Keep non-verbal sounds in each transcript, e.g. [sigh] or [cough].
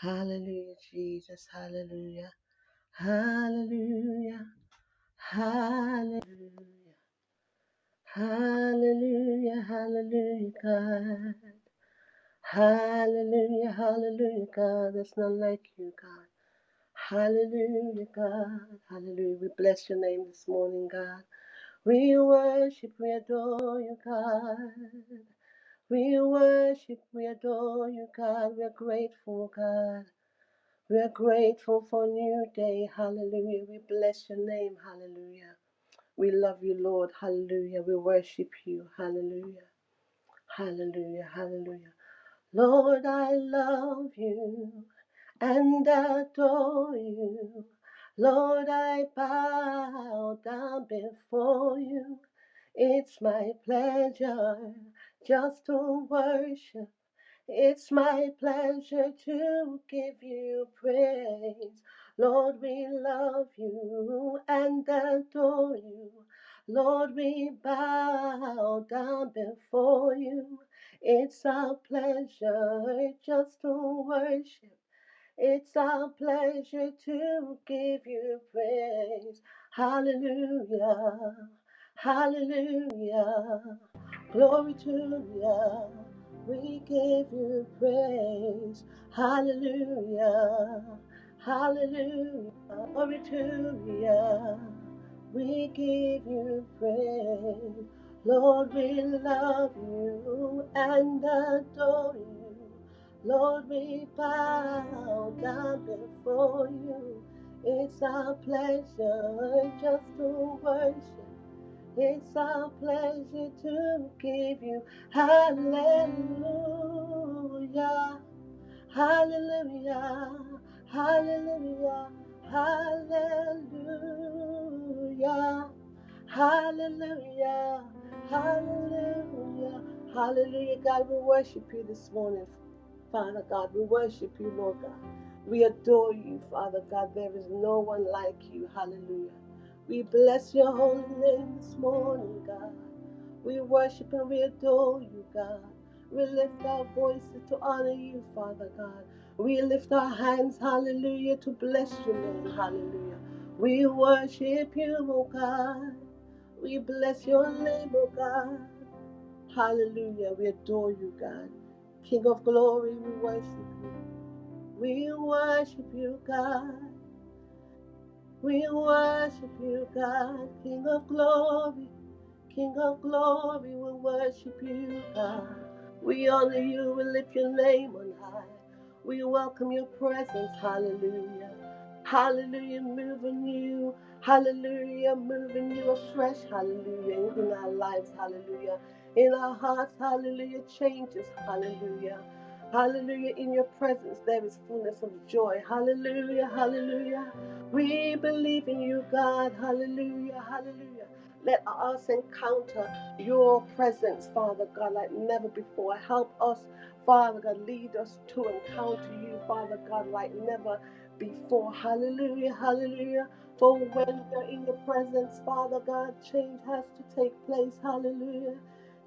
Hallelujah, Jesus. Hallelujah. Hallelujah. Hallelujah. Hallelujah. Hallelujah, God. Hallelujah. Hallelujah, God. There's none like you, God. Hallelujah, God. Hallelujah. We bless your name this morning, God. We worship, we adore you, God. We worship, we adore you, God. We're grateful, God. We're grateful for a new day. Hallelujah. We bless your name. Hallelujah. We love you, Lord. Hallelujah. We worship you. Hallelujah. Hallelujah. Hallelujah. Lord, I love you and adore you. Lord, I bow down before you. It's my pleasure just to worship it's my pleasure to give you praise. Lord, we love you and adore you. Lord, we bow down before you. It's our pleasure just to worship. It's our pleasure to give you praise. Hallelujah. Hallelujah. Glory to you. We give you praise. Hallelujah. Hallelujah. Glory to you. We give you praise. Lord, we love you and adore you. Lord, we bow down before you. It's our pleasure just to worship. It's our pleasure to give you hallelujah, hallelujah, hallelujah, hallelujah, hallelujah, hallelujah, hallelujah. God, we worship you this morning, Father God. We worship you, Lord God. We adore you, Father God. There is no one like you. Hallelujah. We bless your holy name this morning, God. We worship and we adore you, God. We lift our voices to honor you, Father God. We lift our hands, hallelujah, to bless your name, hallelujah. We worship you, oh God. We bless your name, oh God. Hallelujah. We adore you, God. King of glory, we worship you. We worship you, God. We worship you, God. King of glory. King of glory, we worship you, God. We honor you, we lift your name on high. We welcome your presence, hallelujah. Hallelujah, moving you, hallelujah, moving you afresh, hallelujah, in our lives, hallelujah. In our hearts, hallelujah, changes, hallelujah. Hallelujah, in your presence there is fullness of joy, hallelujah, hallelujah. We believe in you, God, hallelujah, hallelujah. Let us encounter your presence, Father God, like never before. Help us, Father God, lead us to encounter you, Father God, like never before. Hallelujah, hallelujah. For when we are in your presence, Father God, change has to take place. Hallelujah.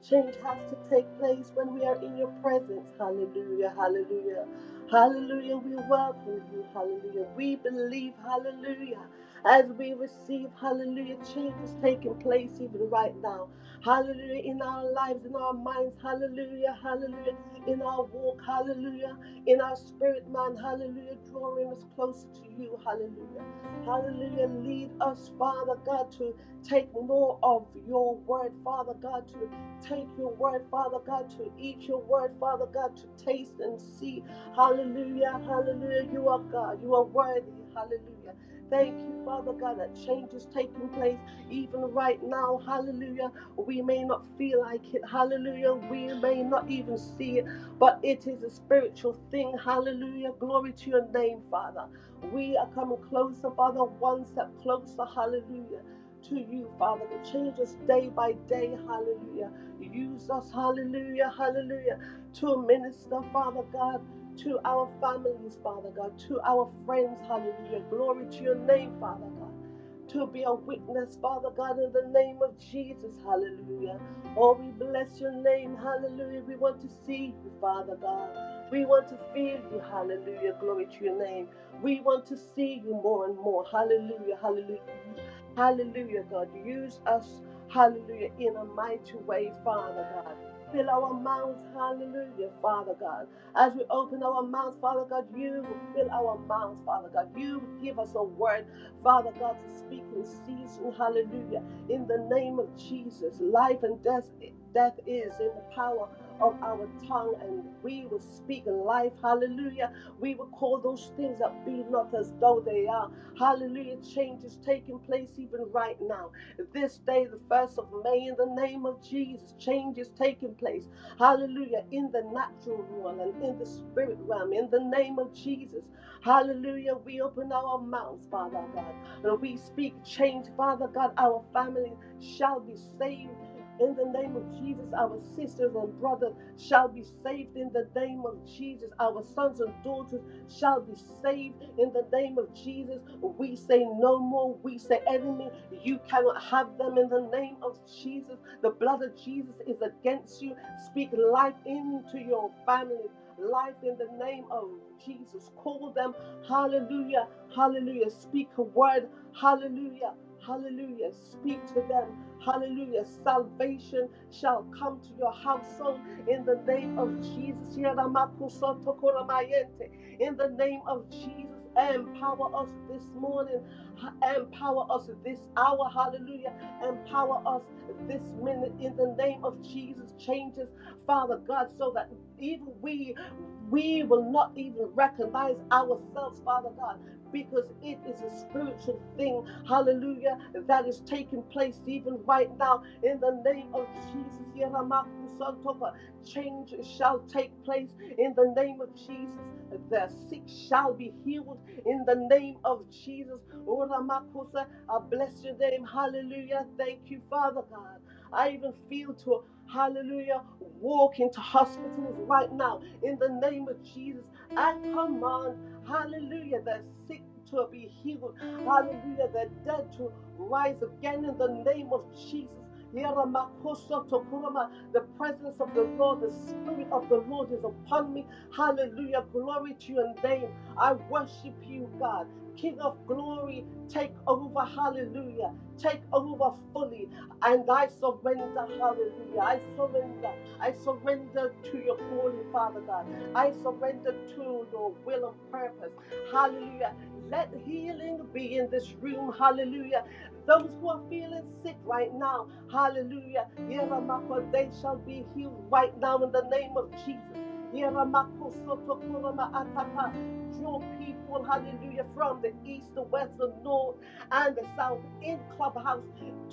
Change has to take place when we are in your presence. Hallelujah, hallelujah. Hallelujah. We welcome you. Hallelujah. We believe. Hallelujah as we receive, hallelujah, change is taking place even right now. Hallelujah, in our lives, in our minds, hallelujah, hallelujah, in our walk, hallelujah, in our spirit, man, hallelujah, drawing us closer to you, hallelujah. Hallelujah, lead us, Father God, to take more of your word, Father God, to take your word, Father God, to eat your word, Father God, to taste and see, hallelujah, hallelujah, you are God, you are worthy, hallelujah. Thank you, Father God, that change is taking place even right now. Hallelujah. We may not feel like it. Hallelujah. We may not even see it, but it is a spiritual thing. Hallelujah. Glory to your name, Father. We are coming closer, Father, one step closer. Hallelujah. To you, Father, to change us day by day. Hallelujah. Use us. Hallelujah. Hallelujah. To minister, Father God to our families, Father God, to our friends, hallelujah. Glory to your name, Father God. To be a witness, Father God, in the name of Jesus, hallelujah. Oh, we bless your name, hallelujah. We want to see you, Father God. We want to feel you. Hallelujah. Glory to your name. We want to see you more and more. Hallelujah. Hallelujah. Hallelujah, God. Use us, hallelujah, in a mighty way, Father God. Fill our mouths, hallelujah, Father God. As we open our mouths, Father God, you fill our mouths, Father God. You give us a word, Father God, to speak in season, hallelujah. In the name of Jesus, life and death, death is in the power of our tongue, and we will speak life, hallelujah. We will call those things that be not as though they are. Hallelujah. Change is taking place even right now. This day, the 1st of May, in the name of Jesus, change is taking place. Hallelujah. In the natural realm and in the spirit realm, in the name of Jesus. Hallelujah. We open our mouths, Father God, and we speak change, Father God. Our family shall be saved. In the name of Jesus, our sisters and brothers shall be saved. In the name of Jesus, our sons and daughters shall be saved. In the name of Jesus, we say no more. We say, enemy, you cannot have them. In the name of Jesus, the blood of Jesus is against you. Speak life into your families. Life in the name of Jesus. Call them. Hallelujah. Hallelujah. Speak a word. Hallelujah. Hallelujah. Speak to them. Hallelujah. Salvation shall come to your household in the name of Jesus. In the name of Jesus. Empower us this morning. Empower us this hour. Hallelujah. Empower us this minute in the name of Jesus. Changes, Father God, so that even we we will not even recognize ourselves, Father God because it is a spiritual thing, hallelujah, that is taking place even right now in the name of Jesus. Change shall take place in the name of Jesus. The sick shall be healed in the name of Jesus. I bless your name. Hallelujah. Thank you, Father God. I even feel to hallelujah walk into hospitals right now in the name of Jesus. I command Hallelujah. The sick to be healed. Hallelujah. The dead to rise again in the name of Jesus. The presence of the Lord, the Spirit of the Lord is upon me. Hallelujah. Glory to your name. I worship you, God. King of glory, take over. Hallelujah. Take over fully. And I surrender. Hallelujah. I surrender. I surrender to your holy Father God. I surrender to your will and purpose. Hallelujah. Let healing be in this room. Hallelujah. Those who are feeling sick right now, hallelujah. They shall be healed right now in the name of Jesus. Draw people, hallelujah, from the east, the west, the north, and the south in Clubhouse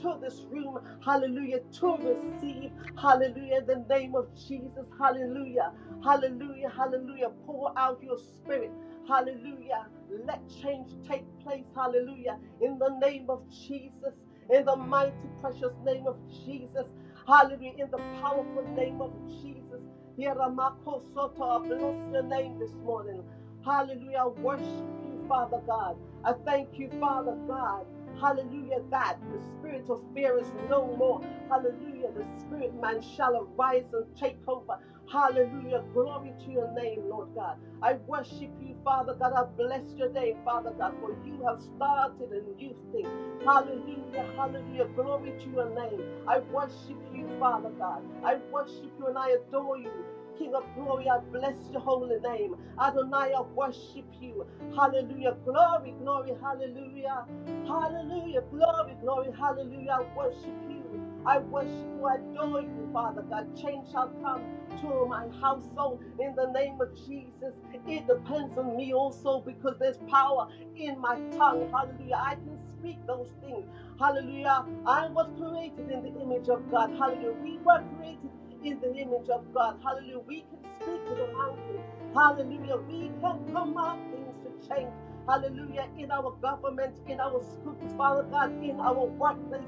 to this room, hallelujah, to receive, hallelujah, the name of Jesus, hallelujah, hallelujah, hallelujah. Pour out your spirit, hallelujah. Let change take place, hallelujah, in the name of Jesus, in the mighty, precious name of Jesus, hallelujah, in the powerful name of Jesus. Yaramakosoto, I bless your name this morning. Hallelujah. I worship you, Father God. I thank you, Father God. Hallelujah, that the spirit of fear is no more. Hallelujah, the spirit man shall arise and take over. Hallelujah, glory to your name, Lord God. I worship you, Father God. I bless your name, Father God, for you have started a new thing. Hallelujah, hallelujah, glory to your name. I worship you, Father God. I worship you and I adore you. King of glory, I bless your holy name. Adonai, I worship you. Hallelujah. Glory, glory, hallelujah. Hallelujah. Glory, glory, hallelujah. I worship you. I worship you. Adore you, Father God. Change shall come to my household in the name of Jesus. It depends on me also because there's power in my tongue. Hallelujah. I can speak those things. Hallelujah. I was created in the image of God. Hallelujah. We were created in the image of God. Hallelujah. We can speak to the mountain. Hallelujah. We can command things to change. Hallelujah. In our government, in our schools, Father God, in our workplace.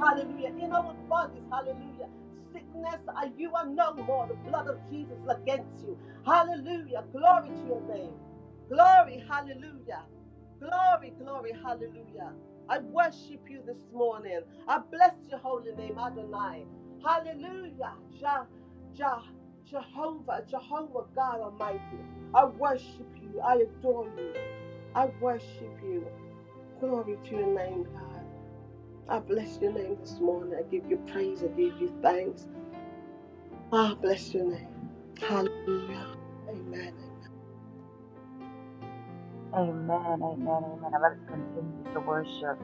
Hallelujah. In our bodies. Hallelujah. Sickness, uh, you are no more. The blood of Jesus against you. Hallelujah. Glory to your name. Glory. Hallelujah. Glory, glory, hallelujah. I worship you this morning. I bless your holy name, Adonai. Hallelujah. Ja, Ja, Jehovah, Jehovah God Almighty. I worship you. I adore you. I worship you. Glory to your name, God. I bless your name this morning. I give you praise. I give you thanks. I bless your name. Hallelujah. Amen. Amen, amen, amen. Let us continue to worship.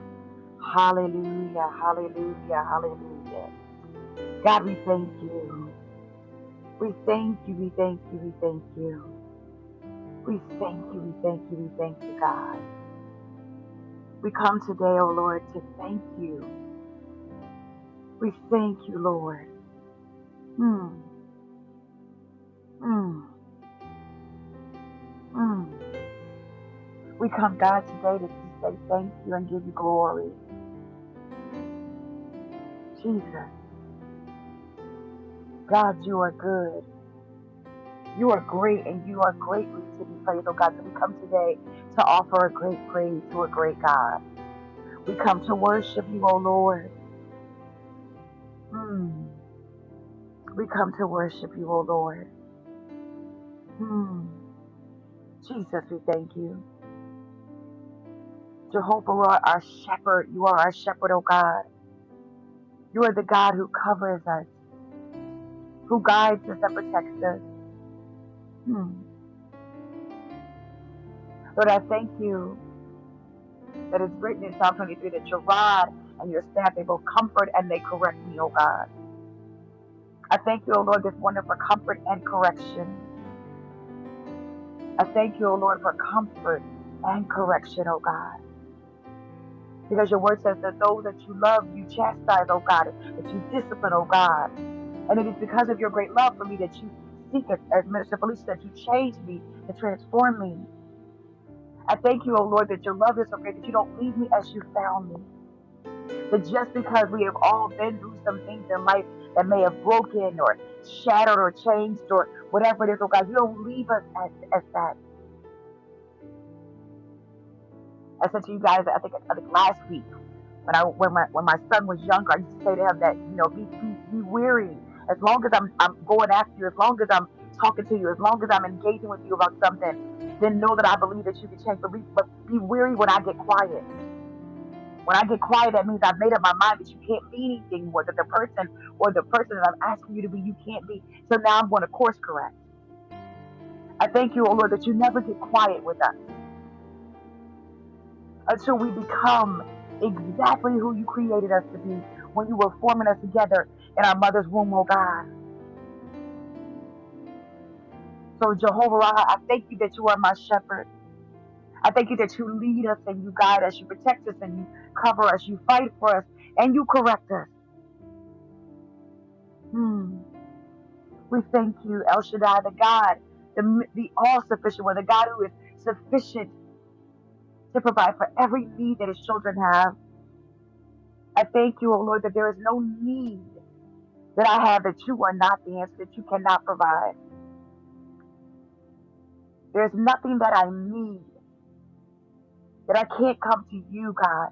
Hallelujah, hallelujah, hallelujah. God, we thank you. We thank you, we thank you, we thank you. We thank you, we thank you, we thank you, God. We come today, oh Lord, to thank you. We thank you, Lord. Hmm. Hmm. Hmm. We come, God, today to say thank you and give you glory. Jesus. God, you are good. You are great and you are greatly to be praised, oh God. So we come today to offer a great praise to a great God. We come to worship you, oh Lord. Hmm. We come to worship you, oh Lord. Hmm. Jesus, we thank you. Jehovah, you are our shepherd. You are our shepherd, oh God. You are the God who covers us, who guides us and protects us. Hmm. Lord, I thank you that it's written in Psalm 23 that your rod and your staff, they both comfort and they correct me, oh God. I thank you, O Lord, this for comfort and correction. I thank you, O Lord, for comfort and correction, O God. Because your word says that those that you love, you chastise, oh God, that you discipline, oh God. And it is because of your great love for me that you seek it, as Minister Felicia said, you change me and transform me. I thank you, O Lord, that your love is so great that you don't leave me as you found me. That just because we have all been through some things in life that may have broken or shattered or changed or whatever it is, oh God, you don't leave us as, as that. I said to you guys, I think I think last week when I when my when my son was younger, I used to say to him that you know be be, be weary as long as I'm I'm going after you, as long as I'm talking to you, as long as I'm engaging with you about something, then know that I believe that you can change. But be, but be weary when I get quiet. When I get quiet, that means I've made up my mind that you can't be anything more, that the person or the person that I'm asking you to be, you can't be. So now I'm going to course correct. I thank you, oh Lord, that you never get quiet with us until we become exactly who you created us to be when you were forming us together in our mother's womb, oh God. So, Jehovah, I thank you that you are my shepherd. I thank you that you lead us and you guide us, you protect us and you cover us, you fight for us, and you correct us. Hmm. We thank you, El Shaddai, the God, the, the all sufficient one, the God who is sufficient to provide for every need that his children have. I thank you, O Lord, that there is no need that I have that you are not the answer, that you cannot provide. There's nothing that I need that I can't come to you, God,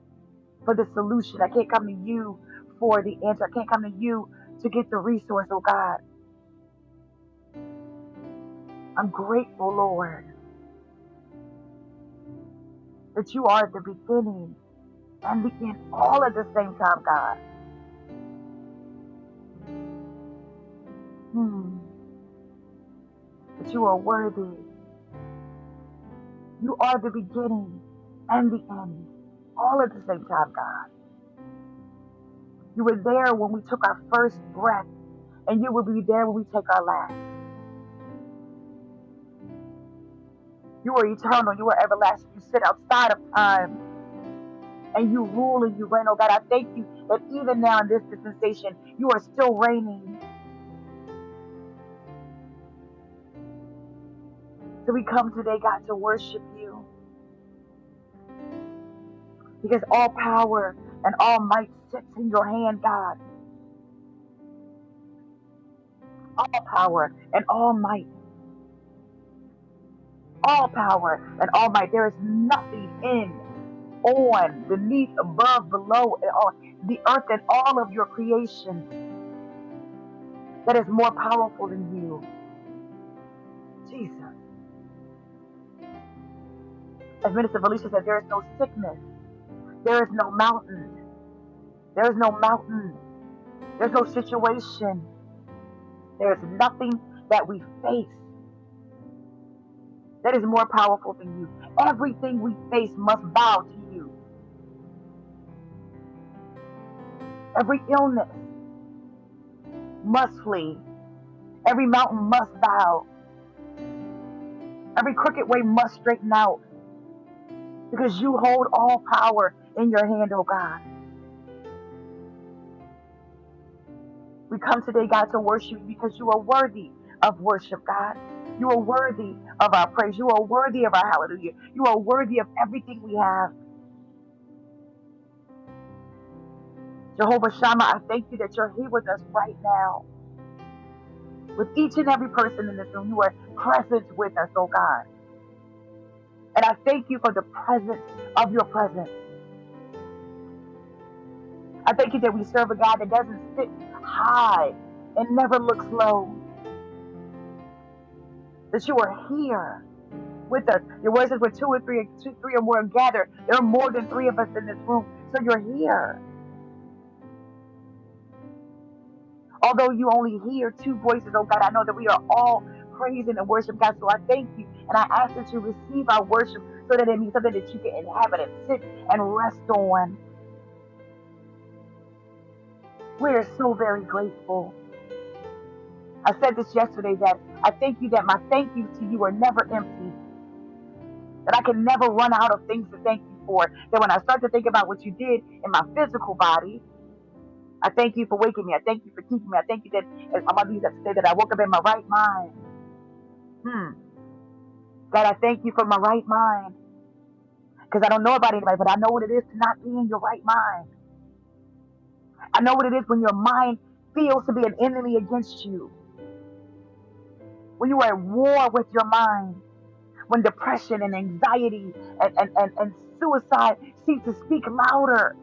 for the solution. I can't come to you for the answer. I can't come to you to get the resource, oh God. I'm grateful, Lord, that you are the beginning and the end all at the same time, God. Hmm. That you are worthy. You are the beginning and the end all at the same time, God. You were there when we took our first breath, and you will be there when we take our last. You are eternal. You are everlasting. You sit outside of time and you rule and you reign. Oh God, I thank you that even now in this dispensation, you are still reigning. So we come today, God, to worship you. Because all power and all might sits in your hand, God. All power and all might all power and all might. There is nothing in, on, beneath, above, below, on the earth and all of your creation that is more powerful than you. As Minister Felicia said, there is no sickness. There is no mountain. There is no mountain. There's no situation. There is nothing that we face that is more powerful than you. Everything we face must bow to you. Every illness must flee. Every mountain must bow. Every crooked way must straighten out. Because you hold all power in your hand, oh God. We come today, God, to worship you because you are worthy of worship, God. You are worthy of our praise. You are worthy of our hallelujah. You are worthy of everything we have. Jehovah Shammah, I thank you that you're here with us right now. With each and every person in this room, you are present with us, oh God. And I thank you for the presence of your presence. I thank you that we serve a God that doesn't sit high and never looks low. That you are here with us. Your says, where two or three, two, three or more gathered, there are more than three of us in this room. So you're here. Although you only hear two voices, oh God, I know that we are all praising and worship God. So I thank you. And I ask that you receive our worship so that it means something that you can inhabit and sit and rest on. We are so very grateful. I said this yesterday that I thank you that my thank you to you are never empty. That I can never run out of things to thank you for. That when I start to think about what you did in my physical body, I thank you for waking me. I thank you for keeping me. I thank you that, as my mother used to say, that I woke up in my right mind. Hmm. God, I thank you for my right mind. Because I don't know about anybody, but I know what it is to not be in your right mind. I know what it is when your mind feels to be an enemy against you. When you are at war with your mind. When depression and anxiety and, and, and, and suicide seem to speak louder.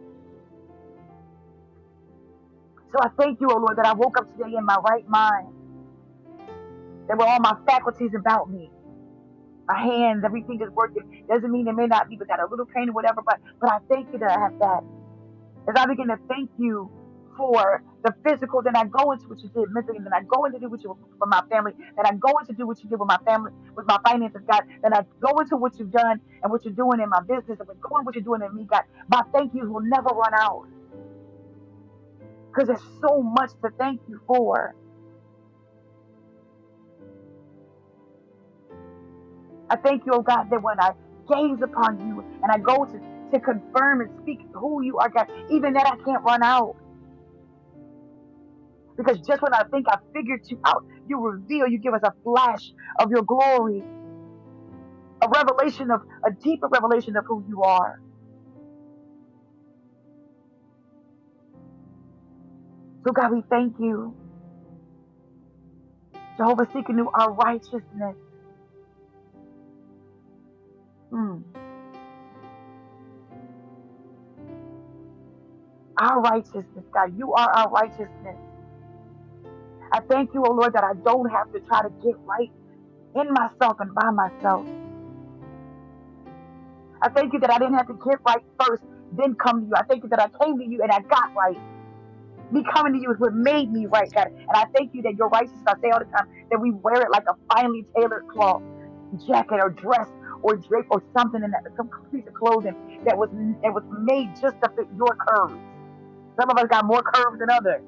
So I thank you, O oh Lord, that I woke up today in my right mind. That were all my faculties about me. My hands, everything is working. Doesn't mean it may not be, but got a little pain or whatever. But but I thank you that I have that. As I begin to thank you for the physical, then I go into what you did mentally, then I go into do what you for my family, then I go into do what you did with my family, with my finances, God. Then I go into what you've done and what you're doing in my business, and go into what you're doing in me, God. My thank yous will never run out. Because there's so much to thank you for. I thank you, oh God, that when I gaze upon you and I go to, to confirm and speak who you are, God, even that I can't run out. Because just when I think I figured you out, you reveal, you give us a flash of your glory, a revelation of a deeper revelation of who you are. So, God, we thank you. Jehovah Tsidkenu our righteousness. Hmm. Our righteousness, God. You are our righteousness. I thank you, oh Lord, that I don't have to try to get right in myself and by myself. I thank you that I didn't have to get right first, then come to you. I thank you that I came to you and I got right. Me coming to you is what made me right, God. And I thank you that your righteousness, I say all the time, that we wear it like a finely tailored cloth jacket or dress or drape or something in that some piece of clothing that was that was made just to fit your curves. Some of us got more curves than others.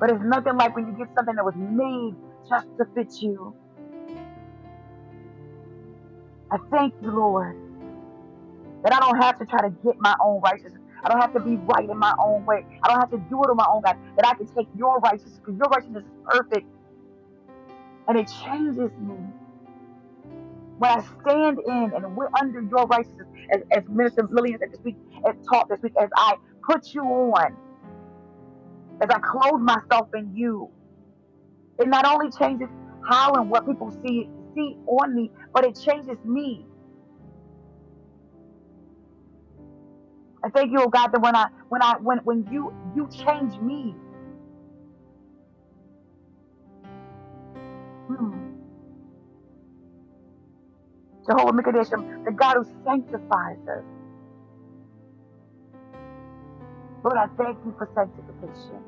But it's nothing like when you get something that was made just to fit you. I thank you, Lord, that I don't have to try to get my own righteousness. I don't have to be right in my own way. I don't have to do it on my own, God. That I can take your righteousness because your righteousness is perfect. And it changes me. When I stand in and we're under your righteousness, as, as Minister Lillian said this week, as taught this week, as I put you on, as I clothe myself in you, it not only changes how and what people see see on me, but it changes me. I thank you, oh God, that when I when I when when you you change me. Jehovah Mikadesh, the God who sanctifies us. Lord, I thank you for sanctification.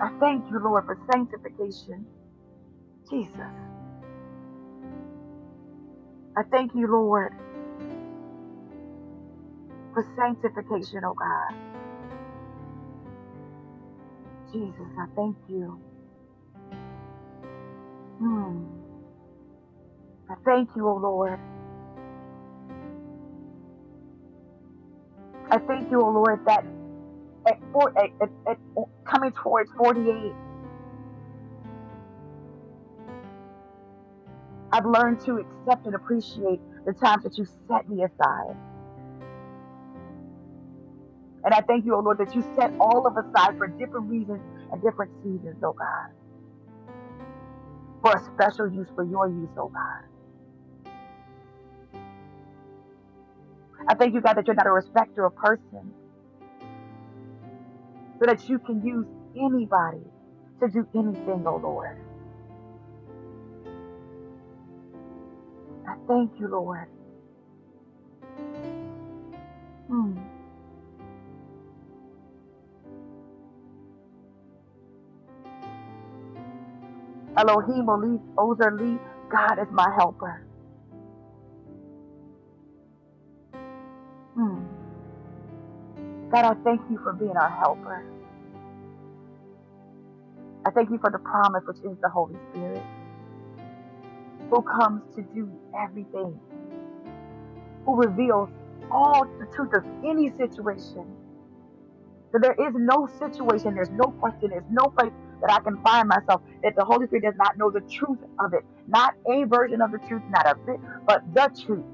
I thank you, Lord, for sanctification. Jesus. I thank you, Lord, for sanctification, oh God. Jesus, I thank you. Hmm. I thank you, oh Lord. I thank you, oh Lord, that at, four, at, at, at coming towards 48, I've learned to accept and appreciate the times that you set me aside. And I thank you, oh Lord, that you set all of us aside for different reasons and different seasons, oh God. For a special use, for your use, oh God. I thank you, God, that you're not a respecter of persons. So that you can use anybody to do anything, oh Lord. I thank you, Lord. Hmm. Elohim Oli Ozer Li, God is my helper. God, I thank you for being our helper. I thank you for the promise, which is the Holy Spirit, who comes to do everything, who reveals all the truth of any situation. So there is no situation, there's no question, there's no place that I can find myself that the Holy Spirit does not know the truth of it. Not a version of the truth, not a bit, but the truth.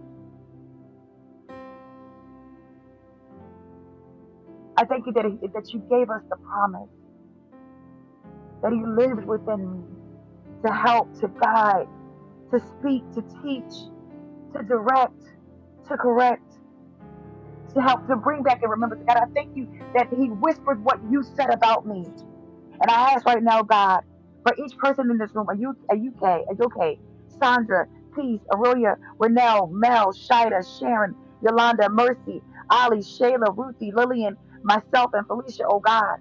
I thank you that, he, that you gave us the promise that He lives within me to help, to guide, to speak, to teach, to direct, to correct, to help, to bring back and remember. God, I thank you that He whispers what you said about me. And I ask right now, God, for each person in this room, a, U, a UK, a UK, Sandra, Peace, Aurelia, Renell, Mel, Shida, Sharon, Yolanda, Mercy, Ali, Shayla, Ruthie, Lillian, myself, and Felicia, oh God.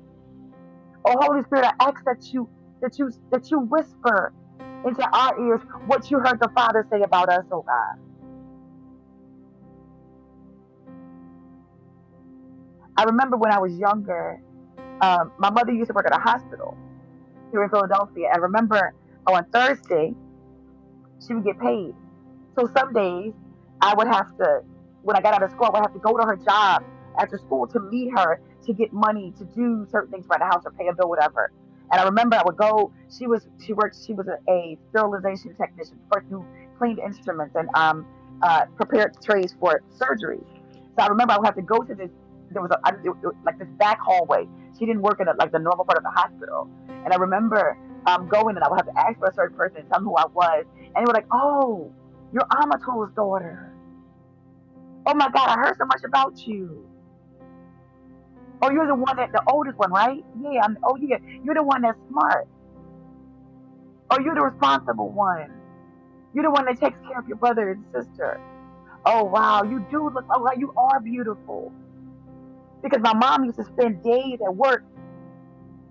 Oh Holy Spirit, I ask that you that you that you whisper into our ears what you heard the Father say about us, oh God. I remember when I was younger, um, my mother used to work at a hospital here in Philadelphia. I remember on Thursday, she would get paid. So some days I would have to, when I got out of school, I would have to go to her job after school to meet her to get money to do certain things around the house or pay a bill, whatever. And I remember I would go. She was she worked. She was a, a sterilization technician, person who cleaned instruments and um, uh, prepared trays for surgery. So I remember I would have to go to this. There was a, I, it, like this back hallway. She didn't work in a, like the normal part of the hospital. And I remember um, going and I would have to ask for a certain person tell them who I was. And they were like, "Oh, you're Amato's daughter. Oh my God, I heard so much about you." Oh, you're the one that the oldest one, right? Yeah. I'm, oh, yeah. You're the one that's smart. Oh, you're the responsible one. You're the one that takes care of your brother and sister. Oh, wow. You do look. Oh, wow, you are beautiful. Because my mom used to spend days at work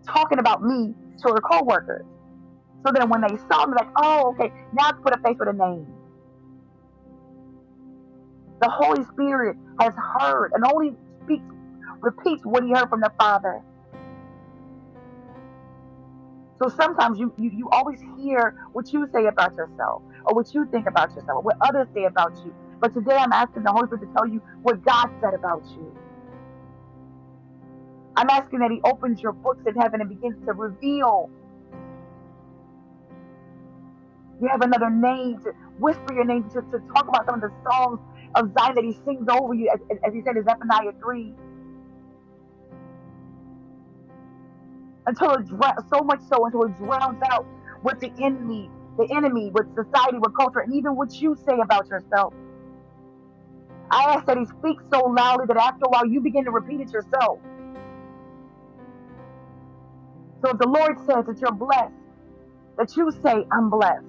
talking about me to her coworkers. So then when they saw me, like, oh, okay, now I put a face with a name. The Holy Spirit has heard and only speaks repeats what he heard from the Father. So sometimes you, you, you always hear what you say about yourself or what you think about yourself or what others say about you. But today I'm asking the Holy Spirit to tell you what God said about you. I'm asking that He opens your books in heaven and begins to reveal. You have another name to whisper your name to, to talk about some of the songs of Zion that He sings over you, as, as He said in Zephaniah 3. Until it drowns so much so until it drowns out what the enemy, the enemy, what society, what culture, and even what you say about yourself. I ask that he speaks so loudly that after a while you begin to repeat it yourself. So if the Lord says that you're blessed, that you say, I'm blessed.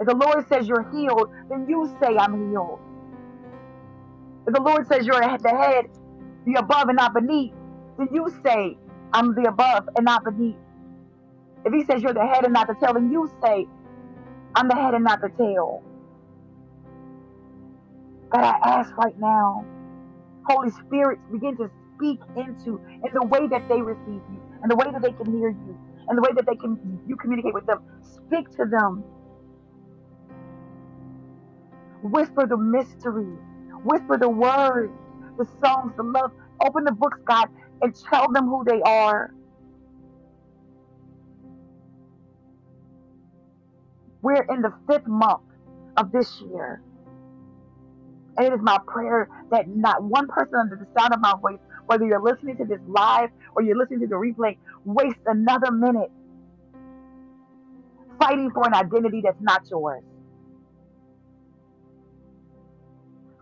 If the Lord says you're healed, then you say, I'm healed. If the Lord says you're the head, the above and not beneath, then you say, I'm the above and not beneath. If he says you're the head and not the tail, then you say, I'm the head and not the tail. God, I ask right now, Holy Spirit, begin to speak into in the way that they receive you, and the way that they can hear you, and the way that they can you communicate with them. Speak to them. Whisper the mystery. Whisper the words, the songs, the love. Open the books, God, and tell them who they are. We're in the fifth month of this year. And it is my prayer that not one person under the sound of my voice, whether you're listening to this live or you're listening to the replay, waste another minute fighting for an identity that's not yours.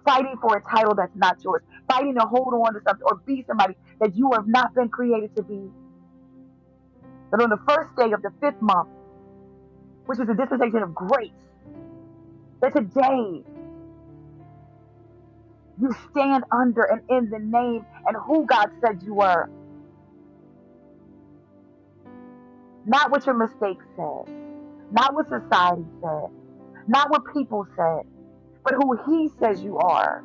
Fighting for a title that's not yours. Fighting to hold on to something or be somebody that you have not been created to be. But on the first day of the fifth month, which is a dispensation of grace, that today you stand under and in the name and who God said you were. Not what your mistakes said, not what society said, not what people said, but who He says you are.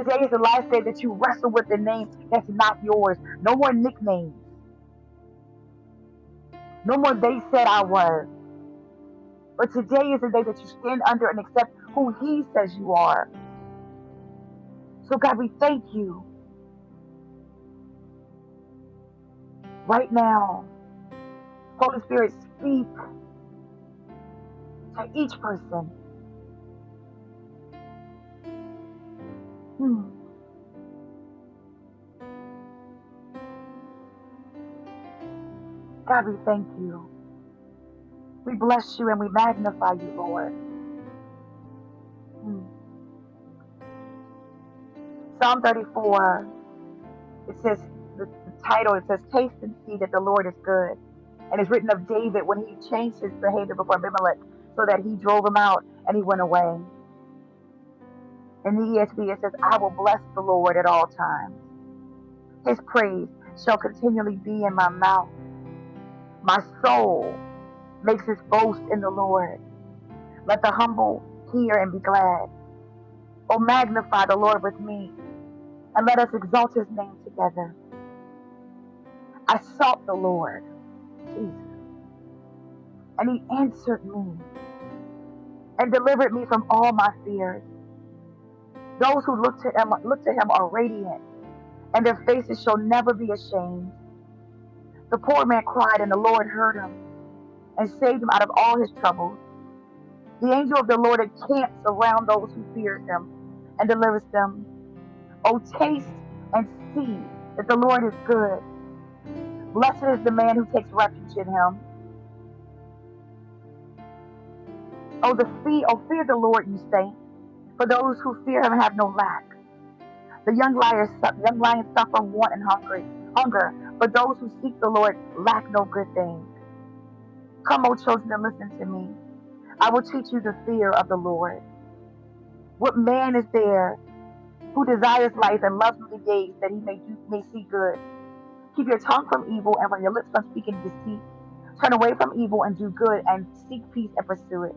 Today is the last day that you wrestle with the name that's not yours. No more nicknames. No more they said I was. But today is the day that you stand under and accept who He says you are. So, God, we thank you. Right now, Holy Spirit, speak to each person. Hmm. God, we thank you. We bless you and we magnify you, Lord. Hmm. Psalm 34, it says, the, the title, it says, Taste and see that the Lord is good. And it's written of David when he changed his behavior before Abimelech so that he drove him out and he went away. In the ESV, it says, I will bless the Lord at all times. His praise shall continually be in my mouth. My soul makes its boast in the Lord. Let the humble hear and be glad. Oh, magnify the Lord with me, and let us exalt his name together. I sought the Lord, Jesus, and he answered me and delivered me from all my fears. Those who look to him, look to him are radiant, and their faces shall never be ashamed. The poor man cried, and the Lord heard him and saved him out of all his troubles. The angel of the Lord encamps around those who fear him and delivers them. Oh, taste and see that the Lord is good. Blessed is the man who takes refuge in him. Oh, the fear, oh, fear the Lord, you saints, for those who fear him have no lack. The young lions, young lions suffer want and hungry, hunger, but those who seek the Lord lack no good thing. Come, O children, and listen to me. I will teach you the fear of the Lord. What man is there who desires life and loves the days that he may do, may see good? Keep your tongue from evil and from your lips from speaking deceit. Turn away from evil and do good and seek peace and pursue it.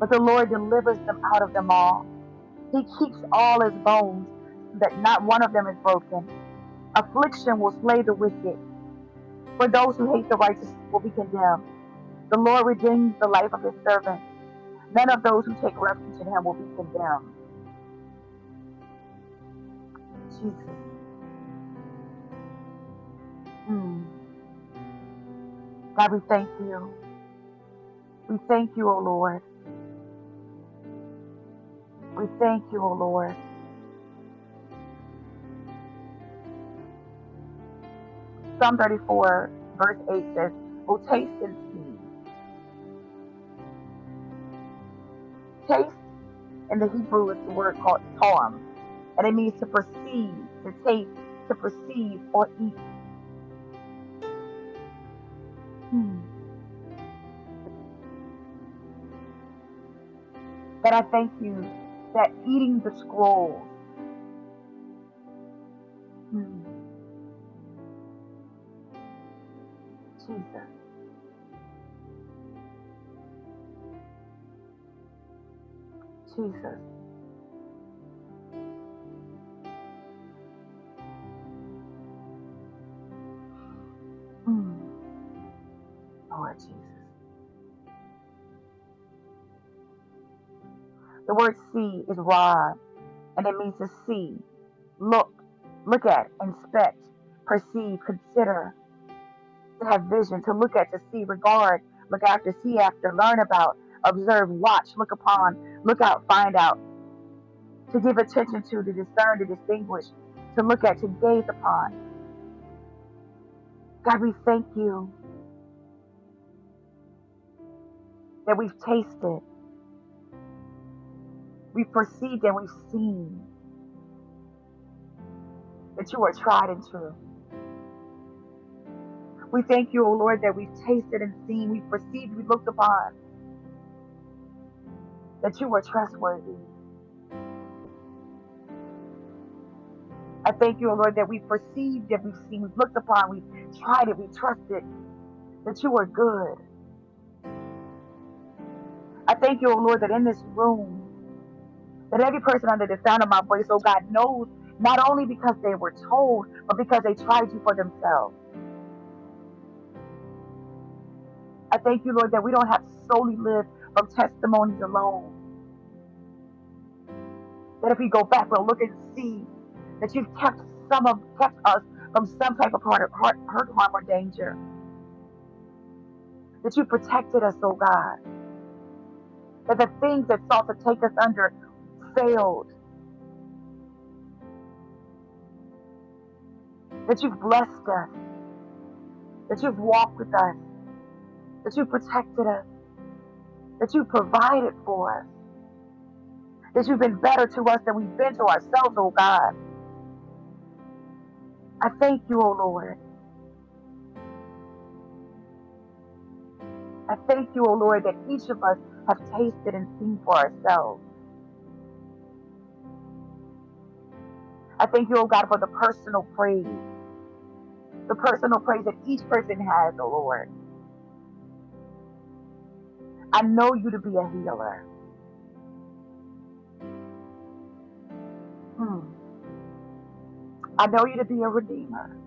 but the Lord delivers them out of them all. He keeps all his bones, that not one of them is broken. Affliction will slay the wicked, for those who hate the righteous will be condemned. The Lord redeems the life of his servant. None of those who take refuge in him will be condemned. Jesus. Mm. God, we thank you. We thank you, O Lord. We thank you, O Lord. Psalm 34, verse 8 says, Oh, taste and see. Taste in the Hebrew is the word called tom, and it means to perceive, to taste, to perceive, or eat. Hmm. But I thank you that eating the scroll. Hmm. Jesus. Jesus. Mm. Lord Jesus. The word see is rod, and it means to see, look, look at, inspect, perceive, consider, to have vision, to look at, to see, regard, look after, see after, learn about, observe, watch, look upon, look out, find out, to give attention to, to discern, to distinguish, to look at, to gaze upon. God, we thank you that we've tasted, we've perceived, and we've seen that you are tried and true. We thank you, O Lord, that we've tasted and seen, we've perceived, we've looked upon, that you are trustworthy. I thank you, O Lord, that we've perceived, that we've seen, we've looked upon, we've tried it, we've trusted, that you are good. I thank you, O Lord, that in this room, that every person under the sound of my voice, oh God, knows not only because they were told, but because they tried you for themselves. I thank you, Lord, that we don't have to solely live from testimonies alone. That if we go back, we'll look and see that you've kept some of kept us from some type of hurt, hurt, harm, or danger. That you protected us, oh God. That the things that sought to take us under failed. That you've blessed us. That you've walked with us that you've protected us, that you've provided for us, that you've been better to us than we've been to ourselves, oh God. I thank you, oh Lord. I thank you, oh Lord, that each of us have tasted and seen for ourselves. I thank you, oh God, for the personal praise. The personal praise that each person has, oh Lord. I know you to be a healer. Hmm. I know you to be a redeemer.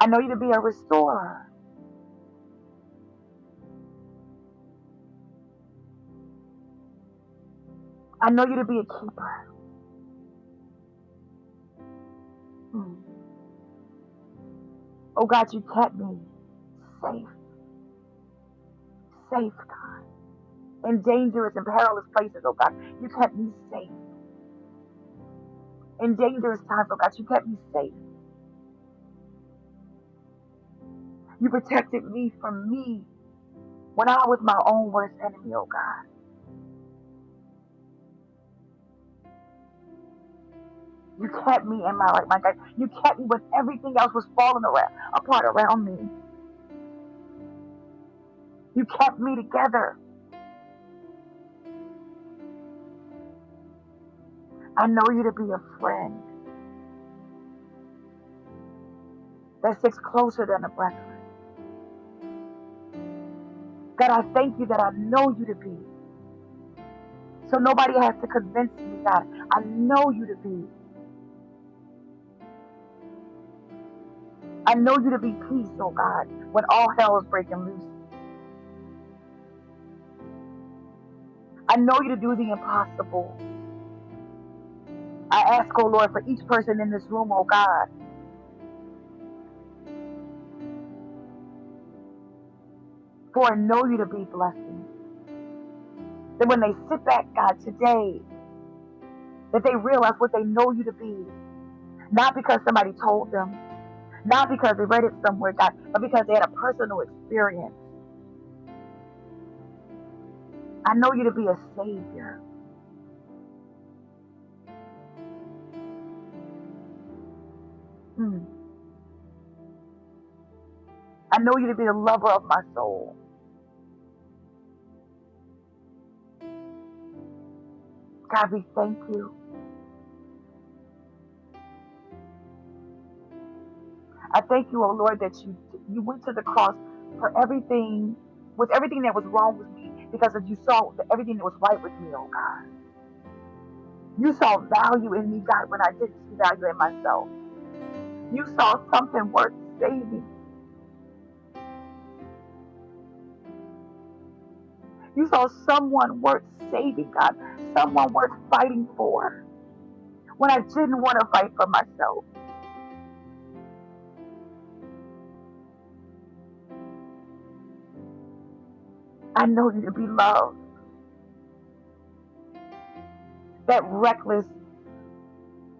I know you to be a restorer. I know you to be a keeper. Hmm. Oh God, you kept me safe. Safe, God. In dangerous and perilous places, oh God, you kept me safe. In dangerous times, oh God, you kept me safe. You protected me from me when I was my own worst enemy, oh God. You kept me in my right mind, God. You kept me when everything else was falling around, apart around me. You kept me together. I know you to be a friend that sticks closer than a brethren. God, I thank you that I know you to be. So nobody has to convince me, God. I know you to be. I know you to be peace, oh God, when all hell is breaking loose. I know you to do the impossible. I ask, oh Lord, for each person in this room, oh God, for I know you to be blessing. That when they sit back, God, today, that they realize what they know you to be. Not because somebody told them, not because they read it somewhere, God, but because they had a personal experience. I know you to be a savior. Hmm. I know you to be the lover of my soul. God, we thank you. I thank you, oh Lord, that you you went to the cross for everything, with everything that was wrong with me, because of you saw everything that was right with me, oh God. You saw value in me, God, when I didn't see value in myself. You saw something worth saving. You saw someone worth saving, God, someone worth fighting for when I didn't want to fight for myself. I know you to be loved. That reckless,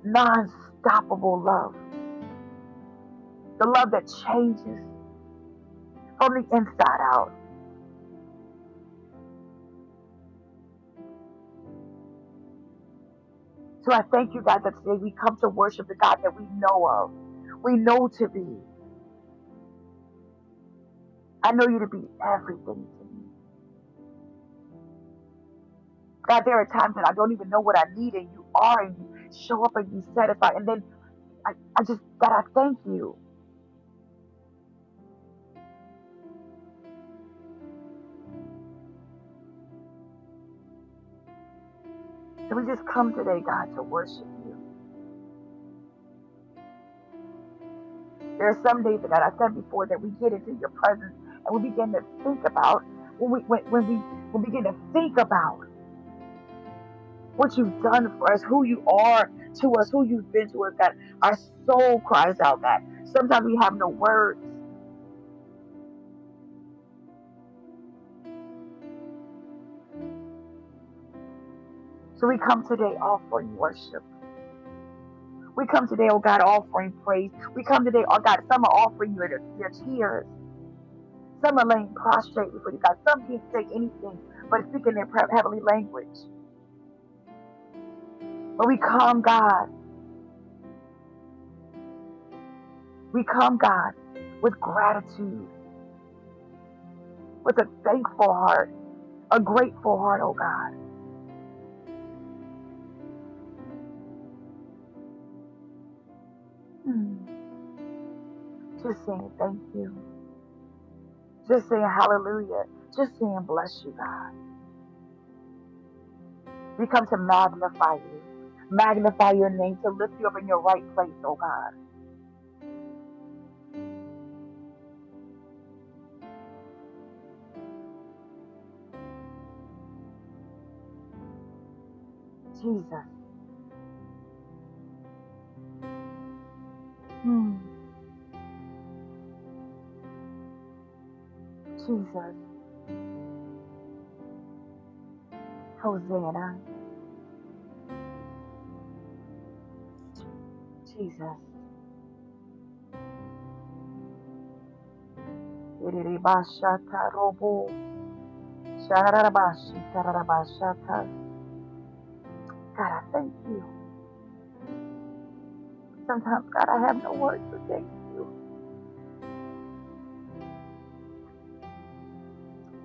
non stoppable love. The love that changes from the inside out. So I thank you, God, that today we come to worship the God that we know of, we know to be. I know you to be everything to me. God, there are times that I don't even know what I need, and you are, and you show up and you satisfy. And then I, I just, God, I thank you. So we just come today, God, to worship you. There are some days, that God, I said before, that we get into your presence and we begin to think about when we when, when we we begin to think about what you've done for us, who you are to us, who you've been to us, God. Our soul cries out, God. Sometimes we have no words. So we come today offering worship. We come today, oh God, offering praise. We come today, oh God, some are offering you their, their tears. Some are laying prostrate before you, God. Some can't say anything but speaking their heavenly language. But we come, God. We come, God, with gratitude, with a thankful heart, a grateful heart, oh God. Hmm. Just saying thank you. Just saying hallelujah. Just saying bless you, God. We come to magnify you magnify your name, to lift you up in your right place, oh God. Jesus. Hmm. Jesus. Hosanna. Jesus. God, I thank you. Sometimes, God, I have no words to thank you.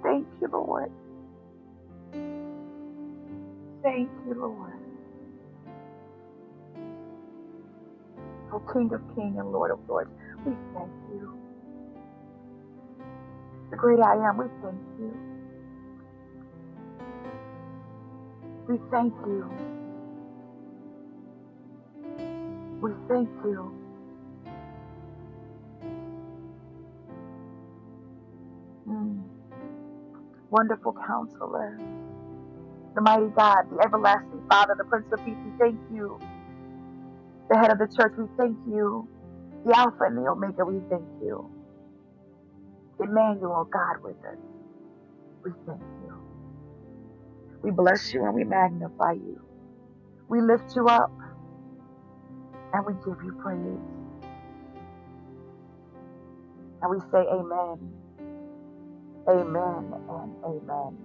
Thank you, Lord. Thank you, Lord. O King of Kings and Lord of Lords, we thank you. The great I am, we thank you. We thank you. We thank you. Mm. Wonderful counselor, the mighty God, the everlasting Father, the Prince of Peace, we thank you the head of the church, we thank you. The Alpha and the Omega, we thank you. Emmanuel, God with us. We thank you. We bless you and we magnify you. We lift you up and we give you praise. And we say amen, amen, and amen.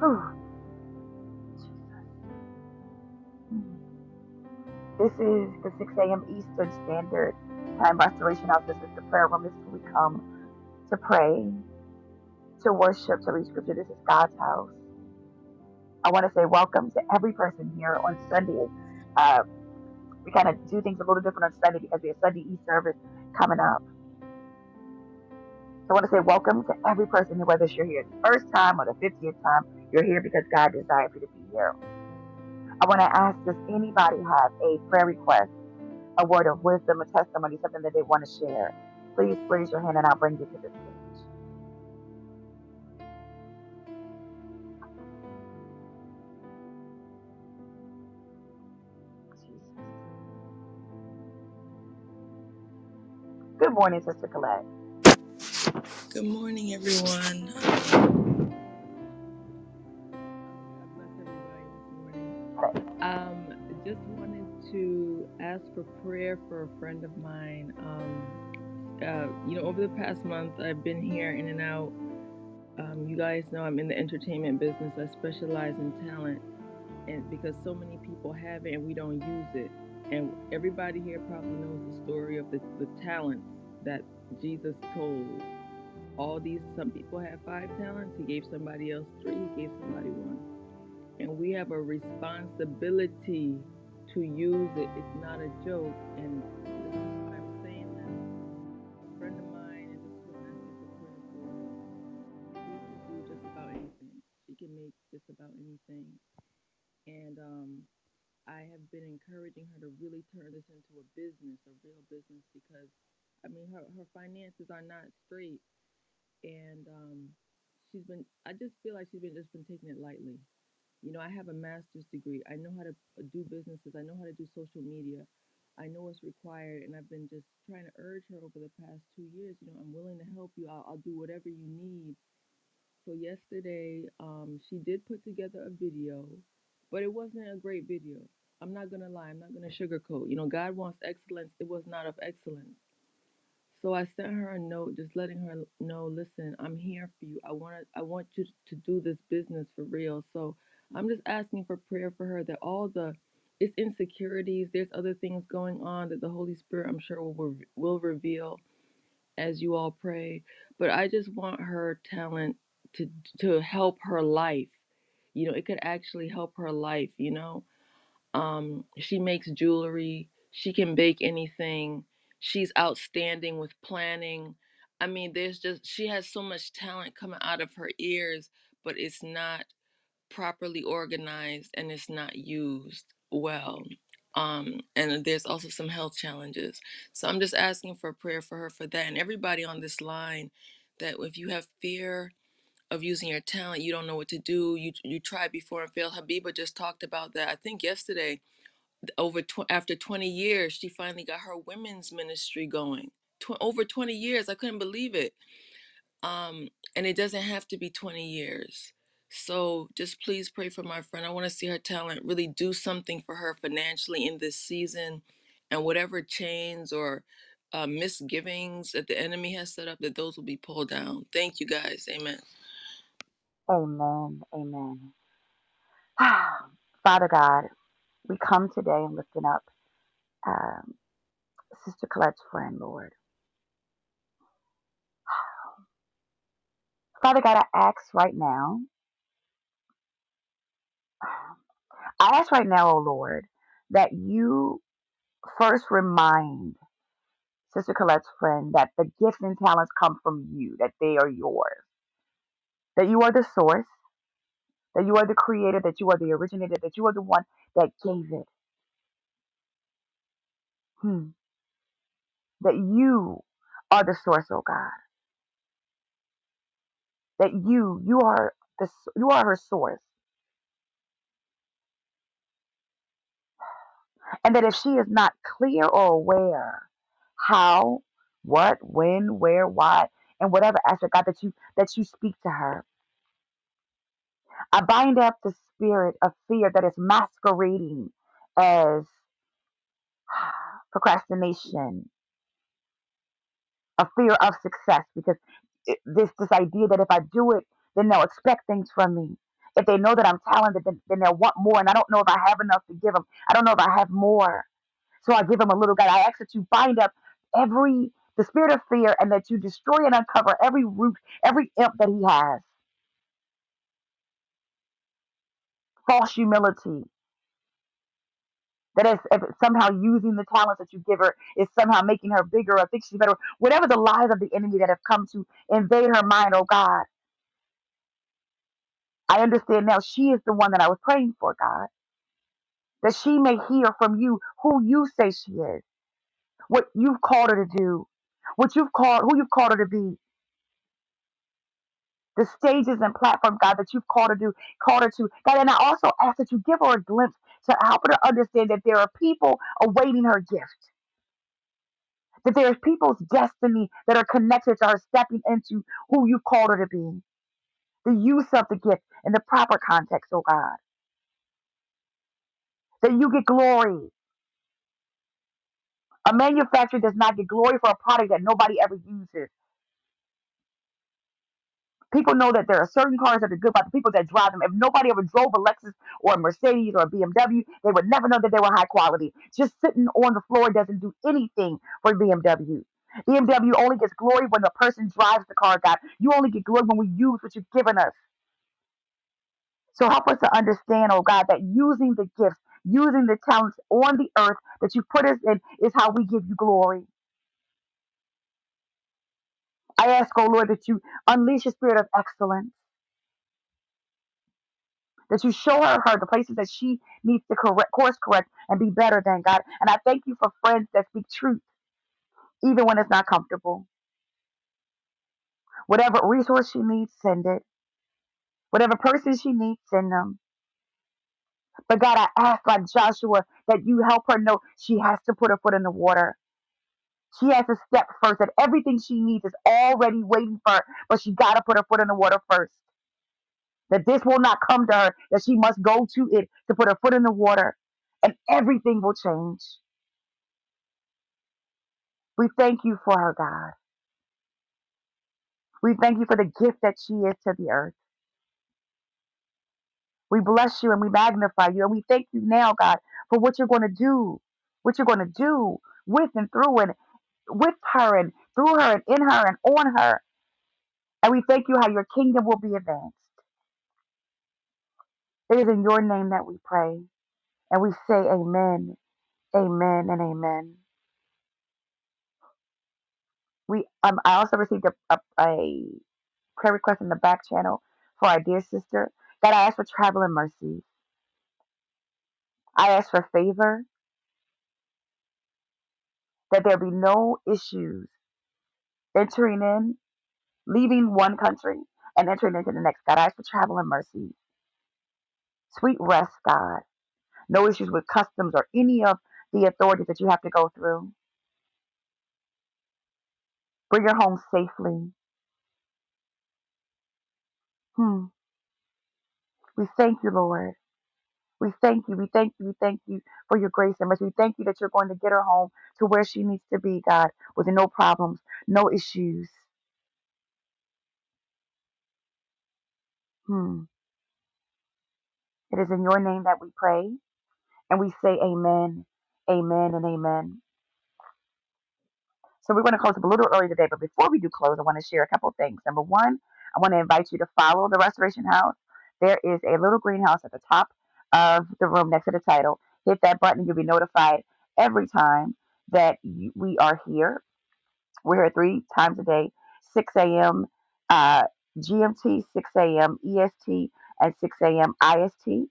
Whew. This is the 6 a.m. Eastern Standard Time Restoration House. This is the prayer room. This is where we come to pray, to worship, to read scripture. This is God's house. I want to say welcome to every person here on Sunday. Uh, we kind of do things a little different on Sunday because we have Sunday East service coming up. So I want to say welcome to every person here, whether you're here the first time or the 50th time. You're here because God desired you to be here. I want to ask, does anybody have a prayer request, a word of wisdom, a testimony, something that they want to share? Please raise your hand and I'll bring you to the stage. Good morning, Sister Colette. Good morning, everyone. Ask for prayer for a friend of mine. Um, uh, you know, over the past month, I've been here in and out. Um, you guys know I'm in the entertainment business. I specialize in talent, and because so many people have it and we don't use it, and everybody here probably knows the story of the, the talents that Jesus told all these some people have five talents he gave somebody else three he gave somebody one and we have a responsibility to use it it's not a joke and is i'm saying that a friend of mine and this is what i'm asking for prayer she can do just about anything she can make just about anything and um i have been encouraging her to really turn this into a business a real business because i mean her, her finances are not straight and um, she's been. I just feel like she's been just been taking it lightly. You know, I have a master's degree. I know how to uh, do businesses. I know how to do social media. I know what's required, and I've been just trying to urge her over the past two years. You know, I'm willing to help you. I'll, I'll do whatever you need. So yesterday, um, she did put together a video, but it wasn't a great video. I'm not gonna lie. I'm not gonna sugarcoat. You know, God wants excellence. It was not of excellence. So I sent her a note just letting her know, listen, I'm here for you. I want to, I want you to do this business for real. So I'm just asking for prayer for her that all the it's insecurities, there's other things going on that the Holy Spirit I'm sure will will reveal as you all pray. But I just want her talent to to help her life. You know, it could actually help her life, you know um, she makes jewelry. She can bake anything. She's outstanding with planning. I mean, there's just, she has so much talent coming out of her ears, but it's not properly organized and it's not used well. Um, and there's also some health challenges. So I'm just asking for prayer for her for that and everybody on this line that if you have fear of using your talent, you don't know what to do. You you tried before and failed. Habiba just talked about that. I think yesterday over tw- after 20 years she finally got her women's ministry going Tw- over 20 years i couldn't believe it um and it doesn't have to be 20 years so just please pray for my friend i want to see her talent really do something for her financially in this season and whatever chains or uh, misgivings that the enemy has set up that those will be pulled down thank you guys amen Amen. Amen. [sighs] Father God, we come today and lifting up um, Sister Colette's friend, Lord. [sighs] Father God, I ask right now, I ask right now, oh Lord, that you first remind Sister Colette's friend that the gifts and talents come from you, that they are yours, that you are the source, that you are the creator, that you are the originator, that you are the one that gave it. Hmm. That you are the source, oh God. That you, you are the, you are her source, and that if she is not clear or aware how, what, when, where, why, and whatever aspect, God, that you that you speak to her. I bind up the spirit of fear that is masquerading as [sighs] procrastination, a fear of success, because it, this this idea that if I do it, then they'll expect things from me. If they know that I'm talented, then, then they'll want more, and I don't know if I have enough to give them. I don't know if I have more, so I give them a little. God, I ask that you bind up every the spirit of fear, and that you destroy and uncover every root, every imp that he has, false humility, that is if somehow using the talents that you give her is somehow making her bigger or think she's better. Whatever the lies of the enemy that have come to invade her mind, oh God, I understand now she is the one that I was praying for, God, that she may hear from you who you say she is, what you've called her to do, what you've called, who you've called her to be, the stages and platform, God, that you've called her to, called her to, God. And I also ask that you give her a glimpse to help her to understand that there are people awaiting her gift. That there's people's destiny that are connected to her stepping into who you called her to be. The use of the gift in the proper context, oh God. That you get glory. A manufacturer does not get glory for a product that nobody ever uses. People know that there are certain cars that are good by the people that drive them. If nobody ever drove a Lexus or a Mercedes or a BMW, they would never know that they were high quality. Just sitting on the floor doesn't do anything for BMW. BMW only gets glory when the person drives the car, God. You only get glory when we use what you've given us. So help us to understand, oh God, that using the gifts, using the talents on the earth that you put us in is how we give you glory. I ask, oh Lord, that you unleash a spirit of excellence, that you show her, her the places that she needs to correct, course correct and be better than God. And I thank you for friends that speak truth, even when it's not comfortable. Whatever resource she needs, send it. Whatever person she needs, send them. But God, I ask like Joshua that you help her know she has to put her foot in the water. She has to step first, that everything she needs is already waiting for her, but she got to put her foot in the water first. That this will not come to her, that she must go to it to put her foot in the water, and everything will change. We thank you for her, God. We thank you for the gift that she is to the earth. We bless you and we magnify you, and we thank you now, God, for what you're going to do, what you're going to do with and through and with her and through her and in her and on her. And we thank you how your kingdom will be advanced. It is in your name that we pray. And we say amen, amen, and amen. We um I also received a, a, a prayer request in the back channel for our dear sister. God, I ask for travel and mercy. I ask for favor, that there be no issues entering in, leaving one country, and entering into the next. God, I ask for travel and mercy. Sweet rest, God. No issues with customs or any of the authorities that you have to go through. Bring her home safely. Hmm. We thank you, Lord. We thank you. We thank you. We thank you for your grace and mercy. We thank you that you're going to get her home to where she needs to be, God, with no problems, no issues. Hmm. It is in your name that we pray and we say amen, amen, and amen. So we're going to close up a little early today, but before we do close, I want to share a couple of things. Number one, I want to invite you to follow the Restoration House. There is a little greenhouse at the top of the room next to the title. Hit that button, you'll be notified every time that you, we are here. We're here three times a day, 6 a.m. Uh, GMT, 6 a.m. EST, and 6 a.m. IST.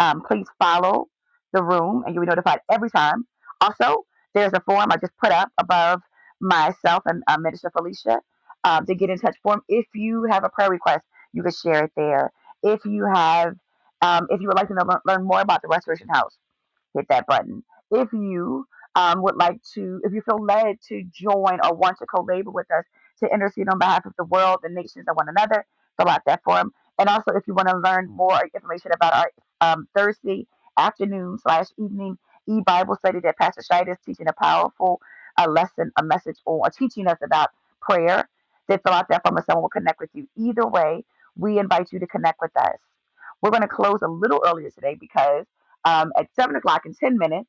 Um, please follow the room and you'll be notified every time. Also, there's a form I just put up above myself and uh, Minister Felicia um, to get in touch form. If you have a prayer request, you can share it there. If you have, um, if you would like to know, learn more about the Restoration House, hit that button. If you um, would like to, if you feel led to join or want to co-labor with us, to intercede on behalf of the world, the nations, and one another, fill out that form. And also, if you want to learn more information about our um, Thursday afternoon slash evening e Bible study that Pastor Scheid is teaching a powerful lesson, a message or teaching us about prayer, then fill out that form and someone will connect with you. Either way, we invite you to connect with us. We're going to close a little earlier today because um, at 7 o'clock in 10 minutes,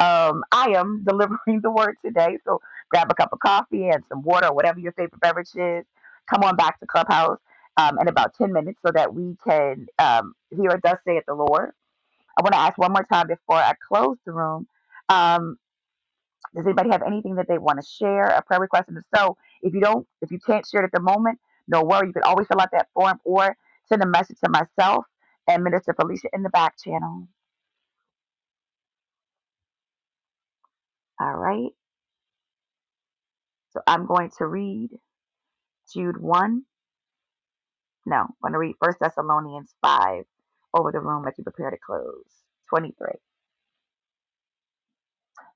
um, I am [laughs] delivering the word today. So grab a cup of coffee and some water or whatever your favorite beverage is. Come on back to Clubhouse um, in about 10 minutes so that we can um, hear it say at the Lord. I want to ask one more time before I close the room. Um, does anybody have anything that they want to share, a prayer request? And so, if you don't, if you can't share it at the moment, no worry. You can always fill out that form or send a message to myself and Minister Felicia in the back channel. All right. So I'm going to read Jude 1. No, I'm going to read First Thessalonians 5 over the room as you prepare to close. 23.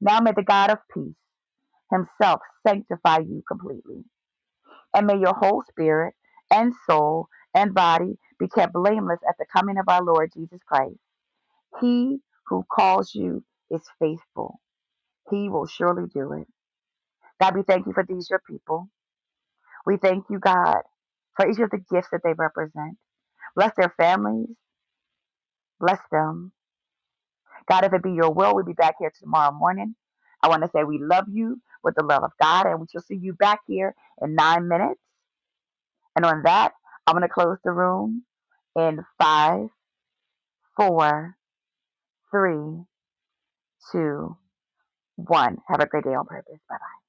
Now may the God of peace himself sanctify you completely, and may your whole spirit and soul and body be kept blameless at the coming of our Lord Jesus Christ. He who calls you is faithful. He will surely do it. God, we thank you for these, your people. We thank you, God, for each of the gifts that they represent. Bless their families. Bless them. God, if it be your will, we'll be back here tomorrow morning. I want to say we love you with the love of God, and we shall see you back here in nine minutes. And on that, I'm going to close the room in five, four, three, two, one. Have a great day on purpose. Bye bye.